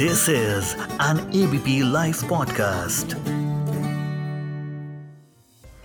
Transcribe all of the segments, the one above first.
This is an ABP Life podcast.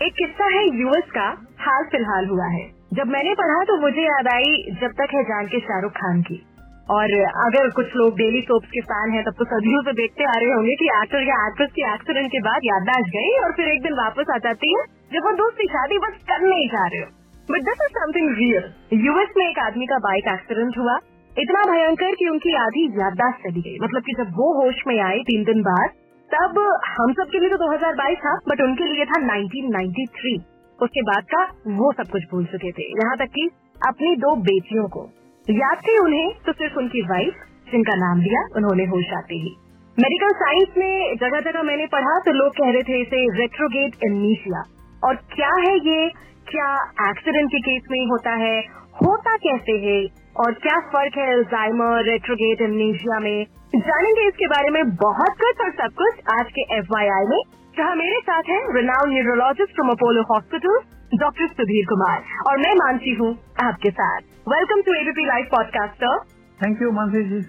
एक किस्सा है यूएस का, हाल फ़िलहाल हुआ है। जब मैंने पढ़ा तो मुझे याद आई जब तक है जान के शाहरुख खान की। और अगर कुछ लोग डेली सोप्स के फ़ैन हैं, तब तो सदियों से देखते आ रहे होंगे कि एक्टर या एक्ट्रेस के एक्सीडेंट के बाद याददाश्त गई और फिर एक दिन वापस आ जाती है, जब वो दूसरी शादी बस करने ही जा रहे हो। But this is something real US में एक आदमी का बाइक एक्सीडेंट हुआ। इतना भयंकर कि उनकी आधी याददाश्त चली गई। मतलब कि जब वो होश में आए तीन दिन बाद, तब हम सब के लिए तो 2022 था बट उनके लिए था 1993 उसके बाद का वो सब कुछ भूल चुके थे। यहाँ तक कि अपनी दो बेटियों को याद थी उन्हें तो सिर्फ़ उनकी वाइफ जिनका नाम दिया, उन्होंने होश आते ही। मेडिकल साइंस में जगह जगह मैंने पढ़ा तो लोग कह रहे थे इसे रेट्रोगेट एमनीसिया और क्या है ये? क्या एक्सीडेंट के केस में होता है? होता कैसे है? और क्या फ़र्क है अल्जाइमर रेट्रोगेट एमनीशिया में? जानेंगे इसके बारे में बहुत कुछ और सब कुछ आज के एफ़ में। जहाँ मेरे साथ हैं renowned neurologist from Apollo hospital doctor Sudhir Kumar और मैं मानसी हूँ आपके साथ। Welcome to ABP live podcast sir thank you Mansi ji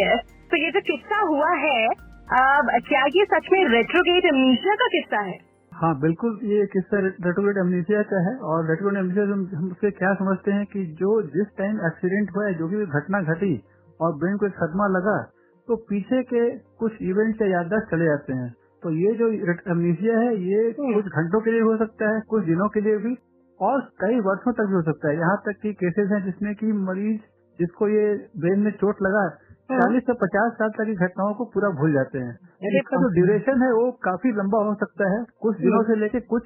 yes तो ये जो किस्सा हुआ है अब क्या ये सच में रेट्रोगेट एमनीशिया का किस्सा है? हाँ बिल्कुल ये किस्सा रेट्रोगेट एमनीसिया का है और रेट्रोगेट एमनीसिया हम उससे क्या समझते हैं कि जो जिस टाइम एक्सीडेंट हुआ है जो भी घटना घटी और ब्रेन को एक सदमा लगा तो पीछे के कुछ इवेंट या याददाश्त चले जाते हैं तो ये जो एमनीसिया है ये हम्म। कुछ घंटों के लिए हो सकता है कुछ दिनों के लिए भी और कई वर्षों तक भी हो सकता है यहाँ तक कि केसेस हैं जिसमें कि मरीज़ जिसको ये ब्रेन में चोट लगा। चालीस से पचास साल तक की घटनाओं को पूरा भूल जाते हैं। इसका जो ड्यूरेशन है वो काफ़ी लंबा हो सकता है। कुछ दिनों से लेके कुछ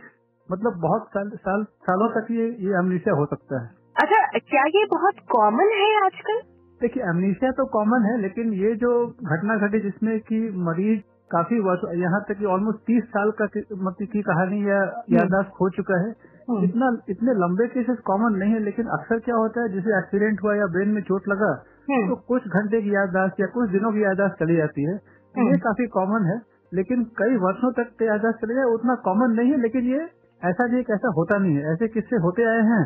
मतलब बहुत साल साल सालों तक ये ये अमनीसिया हो सकता है। अच्छा क्या ये बहुत कॉमन है आजकल? देखिए अमनीसिया तो कॉमन है लेकिन ये जो घटना घटी जिसमें कि मरीज़ काफ़ी वर्ष यहाँ तक कि ऑलमोस्ट तीस साल का मतलब की कहानी या याददाश्त खो चुका है। हम्म। इतना इतने लंबे केसेस कॉमन नहीं है लेकिन अक्सर क्या होता है जैसे एक्सीडेंट हुआ या ब्रेन में चोट लगा हम्म। तो कुछ घंटे की याददाश्त या कुछ दिनों की याददाश्त चली जाती है। हम्म। ये काफ़ी कॉमन है लेकिन कई वर्षों तक की याददाश्त चली जाए उतना कॉमन नहीं है लेकिन ये ऐसा नहीं कि ऐसा होता नहीं है। ऐसे किस्से होते आए हैं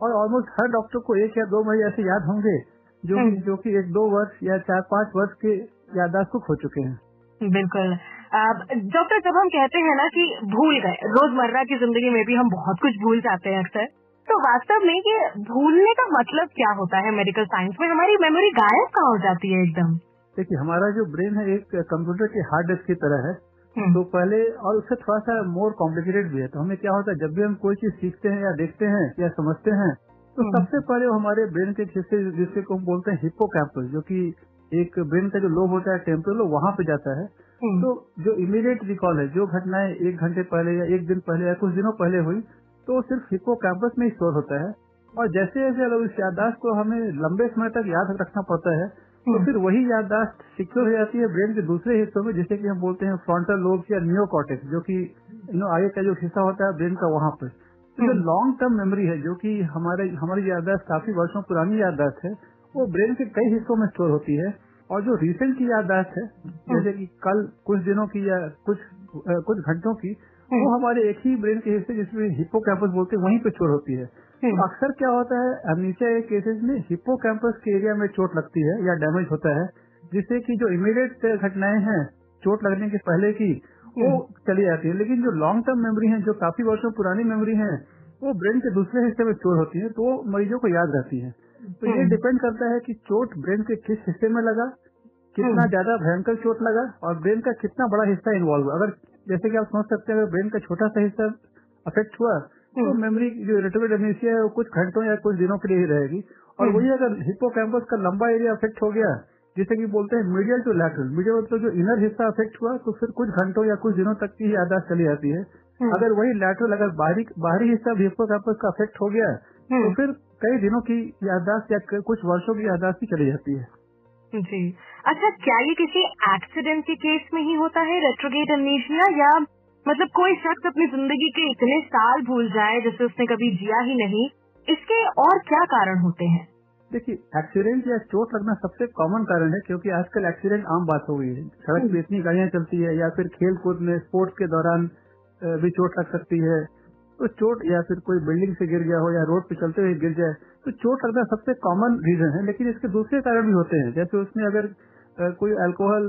और ऑलमोस्ट हर डॉक्टर को एक या दो महीने ऐसे याद होंगे जो हम्म। जो कि एक दो वर्ष या चार पाँच वर्ष के याददाश्त को खो चुके हैं। बिल्कुल। डॉक्टर जब हम कहते हैं ना कि भूल गए रोज़मर्रा की ज़िंदगी में भी हम बहुत कुछ भूल जाते हैं अक्सर। तो वास्तव में ये भूलने का मतलब क्या होता है मेडिकल साइंस में? हमारी मेमोरी गायब कहाँ हो जाती है एकदम? देखिए हमारा जो ब्रेन है एक कंप्यूटर के हार्ड डिस्क की तरह है। हम्म, तो पहले और उससे थोड़ा सा मोर कॉम्प्लिकेटेड भी है। तो हमें क्या होता है जब भी हम कोई चीज़ सीखते हैं या देखते हैं या समझते हैं तो हम्म। सबसे पहले हमारे ब्रेन के हिस्से जिससे को हम बोलते हैं हिप्पो जो कि एक ब्रेन का जो लोब होता है टेम्पोरल वहाँ पे जाता है। हम्म, तो जो इमीडिएट रिकॉल है जो घटनाएँ एक घंटे पहले या एक दिन पहले या कुछ दिनों पहले हुई तो सिर्फ़ हिपो कैंपस में ही स्टोर होता है और जैसे जैसे अगर उस याददाश्त को हमें लंबे समय तक याद रखना पड़ता है तो हम्म। फिर वही याददाश्त सिक्योर हो जाती है ब्रेन के दूसरे हिस्सों में जिसे कि हम बोलते हैं फ्रंटल लोब या नियोकॉर्टेक्स जो कि आगे का जो हिस्सा होता है ब्रेन का वहाँ पर तो जो हम्म। लॉन्ग टर्म मेमोरी है जो कि हमारे हमारी याददाश्त काफ़ी वर्षों पुरानी याददाश्त है वो ब्रेन के कई हिस्सों में स्टोर होती है और जो रिसेंट की याददाश्त है जैसे कि कल कुछ दिनों की या कुछ कुछ घंटों की वो हमारे एक ही ब्रेन के हिस्से जिसमें हिप्पो कैंपस बोलते हैं वहीं पे स्टोर होती है। हम्म, तो अक्सर क्या होता है अमनीसिया के केसेस में हिप्पो कैंपस के एरिया में चोट लगती है या डैमेज होता है जिससे कि जो इमीडिएट घटनाएँ हैं चोट लगने के पहले की वो चली जाती है। लेकिन जो लॉन्ग टर्म मेमोरी है जो काफ़ी वर्षों पुरानी मेमोरी है वो ब्रेन के दूसरे हिस्से में स्टोर होती है तो वो मरीजों को याद रहती है। तो ये हम्म। डिपेंड करता है कि चोट ब्रेन के किस हिस्से में लगा कितना हम्म। ज़्यादा भयंकर चोट लगा और ब्रेन का कितना बड़ा हिस्सा इन्वॉल्व हुआ। अगर जैसे कि आप समझ सकते हैं अगर ब्रेन का छोटा सा हिस्सा अफेक्ट हुआ तो हम्म। मेमोरी जो रेटिकुलर एमनेसिया है वो कुछ घंटों या कुछ दिनों के लिए ही रहेगी और हम्म। वही अगर हिप्पो का लंबा एरिया अफेक्ट हो गया जिसे कि बोलते हैं मीडियल टू लैटरल मीडियल मतलब जो इनर हिस्सा अफेक्ट हुआ तो फिर कुछ घंटों या कुछ दिनों तक की ही यादाश्त चली जाती है हम्म। अगर वही लैटरल अगर बाहरी बाहरी हिस्सा हिप्पो का अफेक्ट हो गया तो हम्म। फिर कई दिनों की यादाश्त या कुछ वर्षों की यादाश्त भी चली जाती है जी। अच्छा क्या ये किसी एक्सीडेंट के केस में ही होता है? रेट्रोगेट अमनीशिया या मतलब कोई शख्स अपनी ज़िंदगी के इतने साल भूल जाए जैसे उसने कभी जिया ही नहीं इसके और क्या कारण होते हैं? देखिए एक्सीडेंट या चोट लगना सबसे कॉमन कारण है क्योंकि आजकल एक्सीडेंट आम बात हो गई है। सड़क पे इतनी गाड़ियाँ चलती है या फिर खेल कूद में स्पोर्ट्स के दौरान भी चोट लग सकती है। तो चोट या फिर कोई बिल्डिंग से गिर गया हो या रोड पे चलते हुए गिर जाए तो चोट लगना सबसे कॉमन रीजन है लेकिन इसके दूसरे कारण भी होते हैं जैसे उसमें अगर कोई अल्कोहल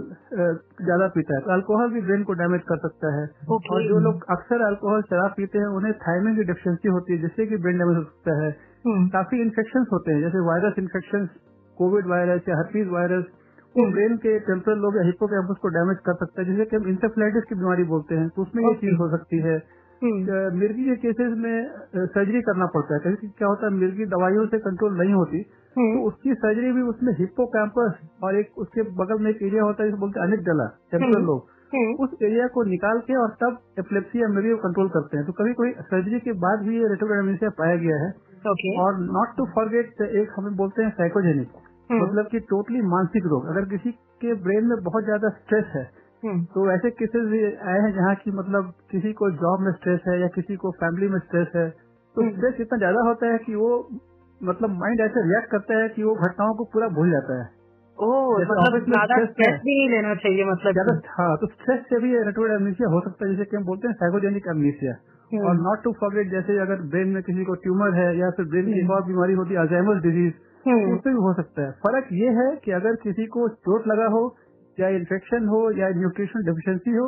ज़्यादा पीता है तो अल्कोहल भी ब्रेन को डैमेज कर सकता है Okay. और जो लोग अक्सर अल्कोहल शराब पीते हैं उन्हें थायमिन की डिफिशियंसी होती है जिससे कि ब्रेन डैमेज हो सकता है हम्म, काफ़ी इन्फेक्शन होते हैं जैसे वायरस इन्फेक्शन कोविड वायरस या हर्पीज वायरस वो हम्म। ब्रेन के टेम्परल लोग या हिप्पोकैम्पस को डैमेज कर सकता है जिसे कि हम इंसेफ्लाइटिस की बीमारी बोलते हैं तो उसमें okay. ये चीज़ हो सकती है मिर्गी के केसेस में सर्जरी करना पड़ता है। क्योंकि क्या होता है मिर्गी दवाइयों से कंट्रोल नहीं होती। तो हम्म, उसकी सर्जरी भी उसमें हिप्पोकैम्पस और एक उसके बगल में एक एरिया होता है जिसे बोलते हैं अनिक डला टेम्परल हम्म। लोग हम्म, उस एरिया को निकाल के और तब एपिलेप्सी या मिर्गी को कंट्रोल करते हैं। तो कभी कोई सर्जरी के बाद भी ये रेट्रोग्रामिसिया पाया गया है। और नॉट टू फॉरगेट एक हमें बोलते हैं साइकोजेनिक हम्म, मतलब कि टोटली मानसिक रोग। अगर किसी के ब्रेन में बहुत ज़्यादा स्ट्रेस है हम्म, तो ऐसे केसेस भी आए हैं जहाँ की मतलब किसी को जॉब में स्ट्रेस है या किसी को फैमिली में स्ट्रेस है तो हम्म। स्ट्रेस इतना ज़्यादा होता है कि वो मतलब माइंड ऐसे रिएक्ट करता है कि वो घटनाओं को पूरा भूल जाता है। ओ मतलब ज़्यादा स्ट्रेस भी नहीं लेना चाहिए मतलब ज़्यादा हाँ तो स्ट्रेस से भी रेटोइड एमनीसिया हो सकता है जिसे कि हम बोलते हैं साइकोजेनिक एमनीसिया हम्म, और नॉट टू फॉरगेट जैसे अगर ब्रेन में किसी को ट्यूमर है या फिर ब्रेन की एक और बीमारी होती है अल्जाइमर डिज़ीज़ हम्म, उससे भी हो सकता है। फ़र्क ये है कि अगर किसी को चोट लगा हो या इन्फेक्शन हो या न्यूट्रिशन डिफिशियंसी हो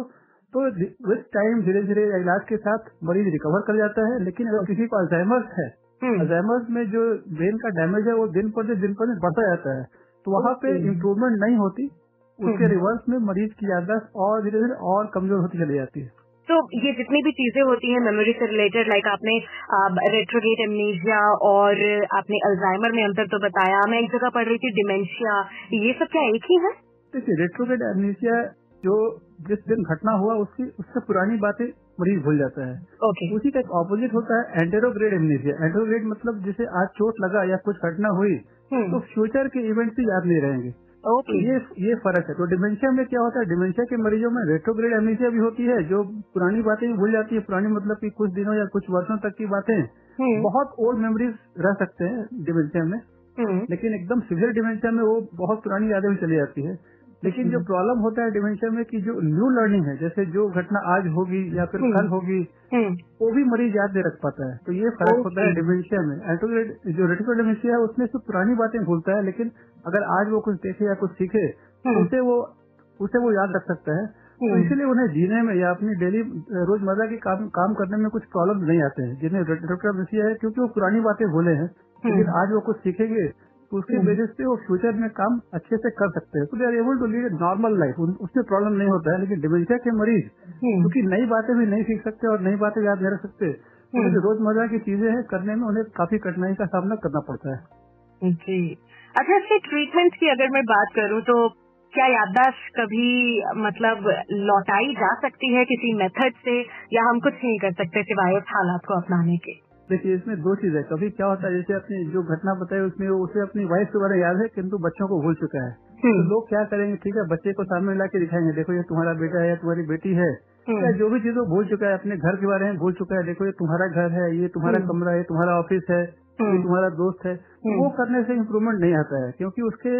तो विद टाइम धीरे धीरे इलाज के साथ मरीज़ रिकवर कर जाता है। लेकिन अगर किसी को अल्जाइमर्स है हम्म, अल्जाइमर्स में जो ब्रेन का डैमेज है वो दिन पर दिन दिन पर दिन बढ़ता जाता है। तो वहाँ पे इम्प्रूवमेंट नहीं होती। उसके हम्म। रिवर्स में मरीज़ की याददाश्त और धीरे धीरे और कमज़ोर होती चली जाती है। तो ये जितनी भी चीज़ें होती हैं मेमोरी से रिलेटेड लाइक आपने रेट्रोगेट एमनीजिया और आपने अल्जाइमर में अंतर तो बताया। मैं एक जगह पढ़ रही थी डिमेंशिया ये सब क्या एक ही है? देखिए रेट्रोगेट एमनीसिया जो जिस दिन घटना हुआ उसकी उससे पुरानी बातें मरीज़ भूल जाता है। ओके। उसी का एक ऑपोजिट होता है एंटेरोग्रेड एमनीसिया एंटेरोग्रेड मतलब जिसे आज चोट लगा या कुछ घटना हुई तो फ्यूचर के इवेंट भी याद नहीं रहेंगे। तो ओके। ये ये फ़र्क है। तो डिमेंशिया में क्या होता है? डिमेंशिया के मरीजों में रेट्रोग्रेड एमनीसिया भी होती है जो पुरानी बातें भी भूल जाती है। पुरानी मतलब की कुछ दिनों या कुछ वर्षों तक की बातें। बहुत ओल्ड मेमोरीज रह सकते हैं डिमेंशिया में। लेकिन एकदम सिवियर डिमेंशिया में वो बहुत पुरानी यादें भी चली जाती है। लेकिन जो प्रॉब्लम होता है डिमेंशिया में कि जो न्यू लर्निंग है जैसे जो घटना आज होगी या फिर हम्म। कल होगी वो भी मरीज़ याद नहीं रख पाता है तो ये फ़र्क होता है. डिमेंशिया में एंटोग्रेड जो रेटिको डिमेंशिया है उसमें से पुरानी बातें भूलता है लेकिन अगर आज वो कुछ देखे या कुछ सीखे तो हम्म। उसे वो उसे वो याद रख सकता है तो हम्म। इसीलिए उन्हें जीने में या अपनी डेली रोज़मर्रा के काम काम करने में कुछ प्रॉब्लम नहीं आते हैं जिन्हें डिमेंशिया है क्योंकि वो पुरानी बातें भूले हैं लेकिन आज वो कुछ सीखेंगे तो उसके हम्म। बेसिस पे वो फ्यूचर में काम अच्छे से कर सकते हैं। तो they are able to lead a normal life उसमें प्रॉब्लम नहीं होता है लेकिन डिमेंशिया के मरीज़ क्योंकि नई बातें भी नहीं सीख सकते और नई बातें याद नहीं रख सकते तो हम्म। रोज़मर्रा की चीज़ें हैं करने में उन्हें काफ़ी कठिनाई का सामना करना पड़ता है। जी। अच्छा इसके ट्रीटमेंट की अगर मैं बात करूँ तो क्या याददाश्त कभी मतलब लौटाई जा सकती है किसी मेथड से या हम कुछ नहीं कर सकते सिवाय उस हालात को अपनाने के? देखिए इसमें दो चीज़ है। कभी क्या होता है जैसे अपनी जो घटना बताई उसमें उसे अपनी वाइफ के बारे में याद है किंतु बच्चों को भूल चुका है। तो लोग क्या करेंगे? ठीक है बच्चे को सामने ला के दिखाएँगे देखो ये तुम्हारा बेटा है या तुम्हारी बेटी है। हम्म। या जो भी चीज़ वो भूल चुका है अपने घर के बारे में भूल चुका है देखो ये तुम्हारा घर है ये तुम्हारा हम्म। कमरा है तुम्हारा ऑफ़िस है ये हम्म। तुम्हारा दोस्त है। हम्म। वो करने से इम्प्रूवमेंट नहीं आता है क्योंकि उसके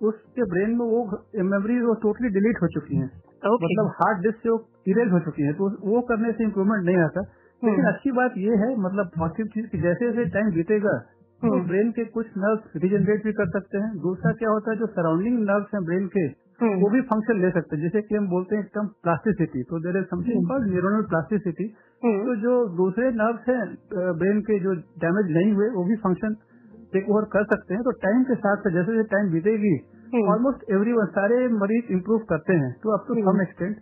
उसके ब्रेन में वो मेमोरीज वो टोटली डिलीट हो चुकी है। मतलब हार्ड डिस्क से वो इरेज हो चुकी है तो वो करने से इम्प्रूवमेंट नहीं आता। लेकिन हम्म। अच्छी बात ये है मतलब पॉजिटिव चीज़ की जैसे जैसे टाइम बीतेगा तो हम्म। ब्रेन के कुछ नर्व्स रिजनरेट भी कर सकते हैं दूसरा क्या होता है जो सराउंडिंग नर्व्स हैं ब्रेन के हम्म। वो भी फ़ंक्शन ले सकते हैं जैसे कि हम बोलते हैं एकदम प्लास्टिसिटी तो there is something hmm. Called neuronal plasticity hmm. तो जो दूसरे नर्व्स हैं ब्रेन के जो डैमेज नहीं हुए वो भी फ़ंक्शन टेक ओवर कर सकते हैं तो टाइम के साथ साथ जैसे जैसे टाइम बीतेगी हम्म। ऑलमोस्ट एवरी सारे मरीज़ इम्प्रूव करते हैं तो up to hmm. Some extent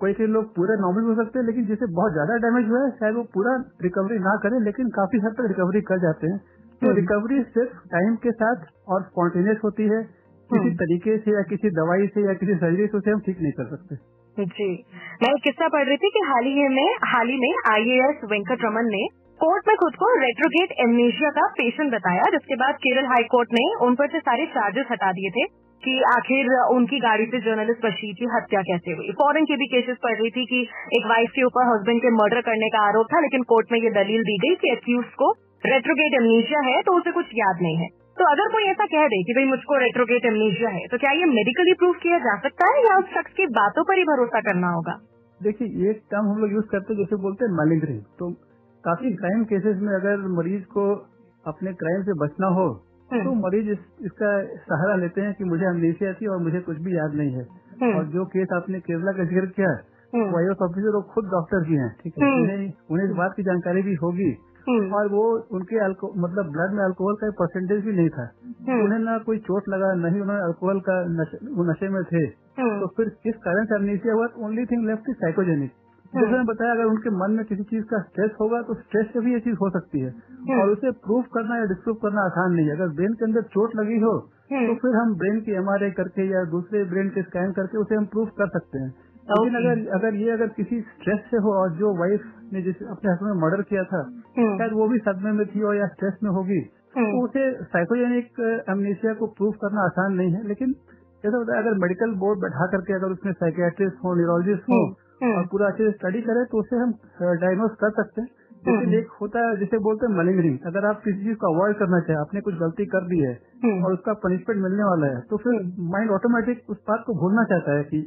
कोई कोई लोग पूरा नॉर्मल हो सकते हैं लेकिन जिसे बहुत ज़्यादा डैमेज हुआ है शायद वो पूरा रिकवरी ना करे लेकिन काफ़ी हद तक रिकवरी कर जाते हैं। तो हम्म। रिकवरी सिर्फ़ टाइम के साथ और स्पॉन्टेनियस होती है। किसी हम्म। तरीके से या किसी दवाई से या किसी सर्जरी से उसे हम ठीक नहीं कर सकते। जी। मैं एक किस्सा पढ़ रही थी कि हाल ही में हाल ही में आईएएस वेंकट रमन ने कोर्ट में खुद को रेट्रोगेट एमनेशिया का पेशेंट बताया जिसके बाद केरल हाई कोर्ट ने उन पर से सारे चार्जेस हटा दिए थे। कि आखिर उनकी गाड़ी से जर्नलिस्ट बशीर की हत्या कैसे हुई? फॉरन के भी केसेस पड़ रही थी कि एक वाइफ के ऊपर हस्बैंड के मर्डर करने का आरोप था, लेकिन कोर्ट में ये दलील दी गई कि एक्यूज को रेट्रोगेट एमनीशिया है तो उसे कुछ याद नहीं है। तो अगर कोई ऐसा कह दे कि भाई मुझको रेट्रोगेट एमनीशिया है तो क्या ये मेडिकली प्रूव किया जा सकता है या उस शख्स की बातों पर ही भरोसा करना होगा? देखिए एक टर्म हम लोग यूज़ करते जैसे बोलते हैं मैलिंगरिंग तो काफ़ी क्राइम केसेस में अगर मरीज़ को अपने क्राइम से बचना हो। तो मरीज़ इस, इसका सहारा लेते हैं कि मुझे अमनेशिया थी और मुझे कुछ भी याद नहीं है हम्म। और जो केस आपने केरला का ज़िक्र किया हम्म। वो आईएस ऑफिसर वो खुद डॉक्टर भी हैं ठीक है हम्म। उन्हें उन्हें इस बात की जानकारी भी होगी हम्म। और वो उनके मतलब ब्लड में अल्कोहल का परसेंटेज भी नहीं था हम्म। उन्हें ना कोई चोट लगा न ही उन्होंने अल्कोहल का नशे, वो नशे में थे हम्म। तो फिर किस कारण से अमनीसिया हुआ only thing left is psychogenic जैसे मैंने बताया अगर उनके मन में किसी चीज़ का स्ट्रेस होगा तो स्ट्रेस से भी ये चीज़ हो सकती है हम्म। और उसे प्रूफ करना या डिस्प्रूव करना आसान नहीं है अगर ब्रेन के अंदर चोट लगी हो हम्म। तो फिर हम ब्रेन की एमआरआई करके या दूसरे ब्रेन के स्कैन करके उसे हम प्रूफ कर सकते हैं लेकिन अगर अगर ये अगर किसी स्ट्रेस से हो और जो वाइफ ने जिस अपने हस्बैंड में मर्डर किया था हम्म। शायद वो भी सदमे में थी और या स्ट्रेस में होगी हम्म। तो उसे साइकोजेनिक एमनेशिया को प्रूफ करना आसान नहीं है लेकिन जैसा बताया अगर मेडिकल बोर्ड बैठा करके अगर उसमें साइकियाट्रिस्ट हो न्यूरोलॉजिस्ट हो हम्म। और पूरा अच्छे से स्टडी करे तो उसे हम डायग्नोज कर सकते हैं लेकिन हम्म। एक होता है जिसे बोलते हैं मलिंगरिंग अगर आप किसी चीज़ को अवॉइड करना चाहे आपने कुछ गलती कर दी है हम्म। और उसका पनिशमेंट मिलने वाला है तो फिर माइंड ऑटोमेटिक उस बात को भूलना चाहता है कि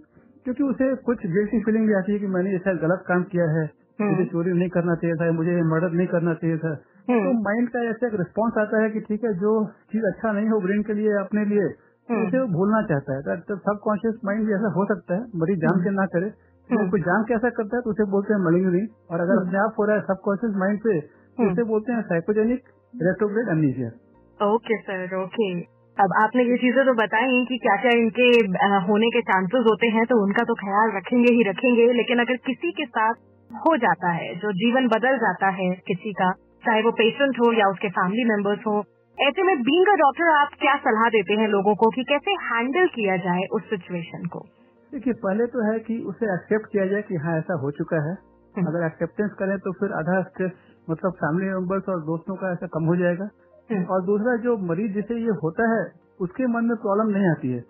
क्योंकि उसे कुछ गिल्टी फीलिंग भी आती है कि मैंने ऐसा गलत काम किया है हम्म। मुझे चोरी नहीं करना चाहिए था मुझे मर्डर नहीं करना चाहिए था हम्म। तो माइंड का ऐसा एक रिस्पॉन्स आता है कि ठीक है जो चीज़ अच्छा नहीं हो ब्रेन के लिए अपने लिए तो हम्म। उसे वो भूलना चाहता है तो सब कॉन्शियस माइंड भी ऐसा हो सकता है मरीज़ जान के ना करे हम्म। तो कोई जान के ऐसा करता है तो उसे बोलते हैं मलिंगरिंग और अगर अपने आप हो रहा है सब कॉन्शियस माइंड पे तो हम्म। उसे बोलते हैं psychogenic retrograde amnesia okay sir okay अब आपने ये चीज़ें तो बताई कि क्या क्या इनके होने के चांसेस होते हैं तो उनका तो ख्याल रखेंगे ही रखेंगे। लेकिन अगर किसी के साथ हो जाता है जो जीवन बदल जाता है किसी का चाहे वो पेशेंट हो या उसके फैमिली मेंबर्स हो ऐसे में बीइंग अ डॉक्टर आप क्या सलाह देते हैं लोगों को कि कैसे हैंडल किया जाए उस सिचुएशन को? देखिए पहले तो है कि उसे एक्सेप्ट किया जाए कि हाँ ऐसा हो चुका है हम्म। अगर एक्सेप्टेंस करें तो फिर आधा स्ट्रेस मतलब फैमिली मेंबर्स और दोस्तों का ऐसा कम हो जाएगा हम्म। और दूसरा जो मरीज़ जिसे ये होता है उसके मन में प्रॉब्लम नहीं आती है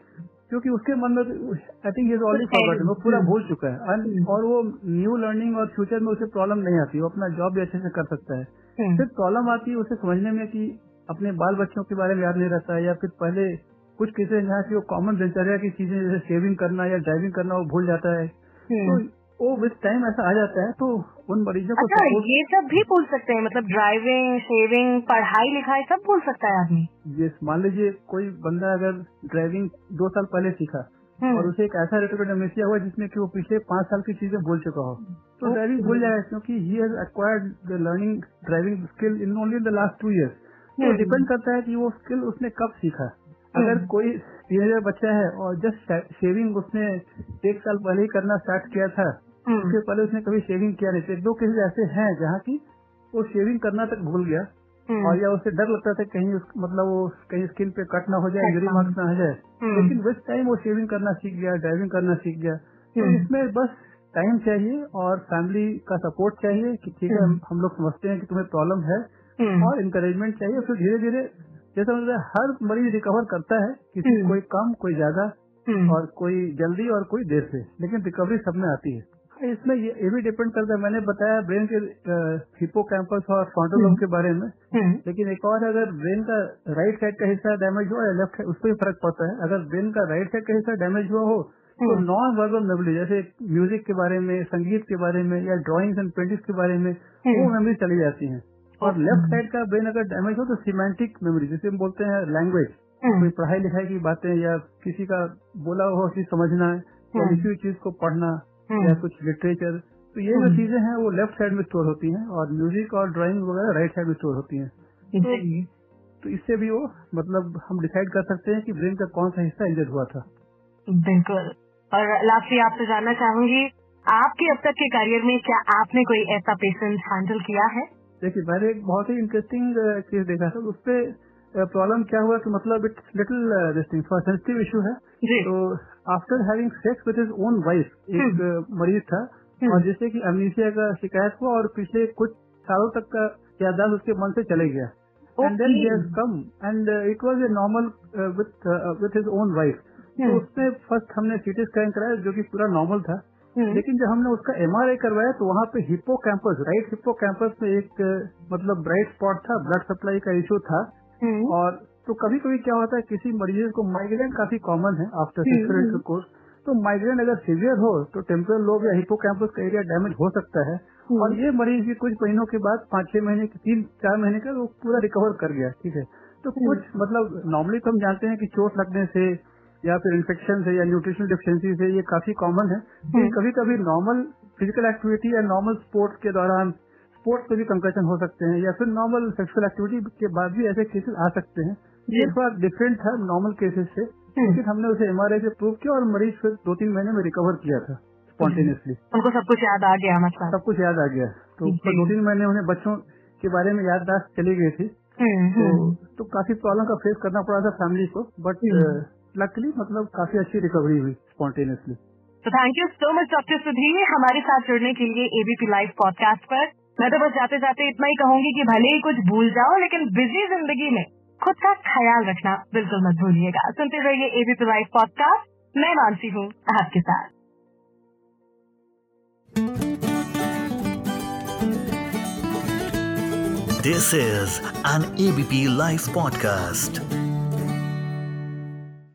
क्योंकि उसके मन में I think is already forward वो पूरा भूल चुका है हम्म। और वो न्यू लर्निंग और फ्यूचर में उसे प्रॉब्लम नहीं आती वो अपना जॉब भी अच्छे से कर सकता है हम्म। फिर प्रॉब्लम आती है उसे समझने में कि अपने बाल बच्चों के बारे में याद नहीं रहता है या फिर पहले कुछ केसेस जहाँ की वो कॉमन दिनचर्या की चीज़ें जैसे शेविंग करना या ड्राइविंग करना वो भूल जाता है हम्म। तो वो विद टाइम ऐसा आ जाता है तो उन मरीजों को अच्छा ये सब भी भूल सकते हैं मतलब ड्राइविंग शेविंग पढ़ाई लिखाई सब भूल सकता है आदमी ये मान लीजिए कोई बंदा अगर ड्राइविंग दो साल पहले सीखा हम्म। और उसे एक ऐसा अमेसिया हुआ जिसमें कि वो पिछले पाँच साल की चीज़ें भूल चुका हो तो. ड्राइविंग भूल जाएगा क्योंकि he has acquired the learning driving skill in only the last two years तो हम्म। डिपेंड करता है कि वो स्किल उसने कब सीखा अगर हम्म। कोई टीनेजर बच्चा है और जस्ट शेविंग उसने एक साल पहले ही करना स्टार्ट किया था हम्म। उसके पहले उसने कभी शेविंग किया नहीं था एक दो केसेस ऐसे हैं जहाँ की वो शेविंग करना तक भूल गया हम्म। और या उसे डर लगता था कहीं उस, मतलब वो कहीं स्किन पे कट ना हो जाए इंजरी ना मार्क्स ना हो जाए। लेकिन विथ टाइम वो शेविंग करना सीख गया ड्राइविंग करना सीख गया तो। इसमें बस टाइम चाहिए और फैमिली का सपोर्ट चाहिए कि ठीक है हम- लोग समझते हैं कि तुम्हें प्रॉब्लम है। और इंकरेजमेंट चाहिए फिर धीरे धीरे जैसा मतलब हर मरीज़ रिकवर करता है किसी हम्म। कोई कम कोई ज़्यादा हम्म। और कोई जल्दी और कोई देर से लेकिन रिकवरी सब में आती है इसमें ये, ये भी डिपेंड करता है मैंने बताया ब्रेन के हिपो कैंपस और फ्रंटल लोब के बारे में हम्म। लेकिन एक और अगर ब्रेन का राइट साइड का हिस्सा डैमेज हुआ या लेफ़्ट उस पर भी फ़र्क पड़ता है अगर ब्रेन का राइट साइड का हिस्सा डैमेज हुआ हो तो हम्म। नॉन वर्बल मेमोरी जैसे म्यूज़िक के बारे में संगीत के बारे में या ड्राइंग्स एंड पेंटिंग्स के बारे में वो हम्म। मेमोरी चली जाती है और लेफ़्ट साइड का ब्रेन अगर डैमेज हो तो सिमेंटिक मेमोरी जिसे हम बोलते हैं लैंग्वेज हम्म। कोई पढ़ाई लिखाई की बातें या किसी का बोला हुआ चीज़ समझना या किसी चीज़ को पढ़ना हम्म। या कुछ लिटरेचर तो ये जो। चीज़ें हैं वो लेफ़्ट साइड में स्टोर होती हैं और म्यूज़िक और ड्राइंग वगैरह राइट साइड में स्टोर होती हैं जी। तो इससे भी वो मतलब हम डिसाइड कर सकते हैं कि ब्रेन का कौन सा हिस्सा इंजर्ड हुआ था बिल्कुल और लास्टली आपसे जानना चाहूँगी आपके अब तक के करियर में क्या आपने कोई ऐसा पेशेंट हैंडल किया है देखिए मैंने एक बहुत ही इंटरेस्टिंग केस देखा था उसपे प्रॉब्लम क्या हुआ कि मतलब it's little this for sensitive issue है। तो after having sex with his own wife एक uh, मरीज़ था हम्म। और जिससे कि अमनीसिया का शिकायत हुआ और पिछले कुछ सालों तक का याददाश्त उसके मन से चले गया। And then he has come and it was a normal with with his own wife तो हम्म। उसमें फ़र्स्ट हमने सीटी स्कैन कराया जो कि पूरा नॉर्मल था। हम्म। लेकिन जब हमने उसका एमआरआई करवाया तो वहाँ पे hippocampus right hippocampus में एक मतलब ब्राइट स्पॉट था ब्लड सप्लाई का इश्यू था हम्म। और तो कभी कभी क्या होता है किसी मरीज़ को माइग्रेन काफ़ी कॉमन है आफ्टर हम्म, सेक्सुअल हम्म। तो माइग्रेन अगर सीवियर हो तो टेम्पोरल लोब या कैंपस का एरिया डैमेज हो सकता है हम्म। और ये मरीज़ भी कुछ महीनों के बाद पाँच छह महीने तीन चार महीने का वो पूरा रिकवर कर गया ठीक है तो कुछ मतलब नॉर्मली तो हम जानते हैं कि चोट लगने से या फिर इन्फेक्शन से या न्यूट्रिशनल डिफिशियंसी से ये काफ़ी कॉमन है। लेकिन कभी कभी नॉर्मल फ़िज़िकल एक्टिविटी या नॉर्मल स्पोर्ट के दौरान स्पोर्ट्स पे भी कंकशन हो सकते हैं या फिर नॉर्मल सेक्सुअल एक्टिविटी के बाद भी ऐसे केसेस आ सकते हैं। ये थोड़ा डिफरेंट था नॉर्मल केसेस से लेकिन हमने उसे एमआरआई से प्रूव किया और मरीज़ फिर दो तीन महीने में रिकवर किया था स्पॉन्टेनियसली उनको सब कुछ याद आ गया मतलब। सब कुछ याद आ गया। तो दो तीन महीने उन्हें बच्चों के बारे में याददाश्त चली गई थी। हम्म, तो हम्म। तो काफ़ी प्रॉब्लम का फेस करना पड़ा था फैमिली को बट हम्म। लकली मतलब काफ़ी अच्छी रिकवरी हुई स्पॉन्टेनियसली तो thank you so much doctor Sudhir हमारे साथ जुड़ने के लिए एबीपी लाइव पॉडकास्ट पर मैं तो बस जाते जाते इतना ही कहूँगी कि भले ही कुछ भूल जाओ लेकिन बिज़ी ज़िंदगी में खुद का ख्याल रखना बिल्कुल मत भूलिएगा। सुनते रहिए एबीपी लाइव पॉडकास्ट मैं मानसी हूँ आपके साथ। This is an ABP Life podcast.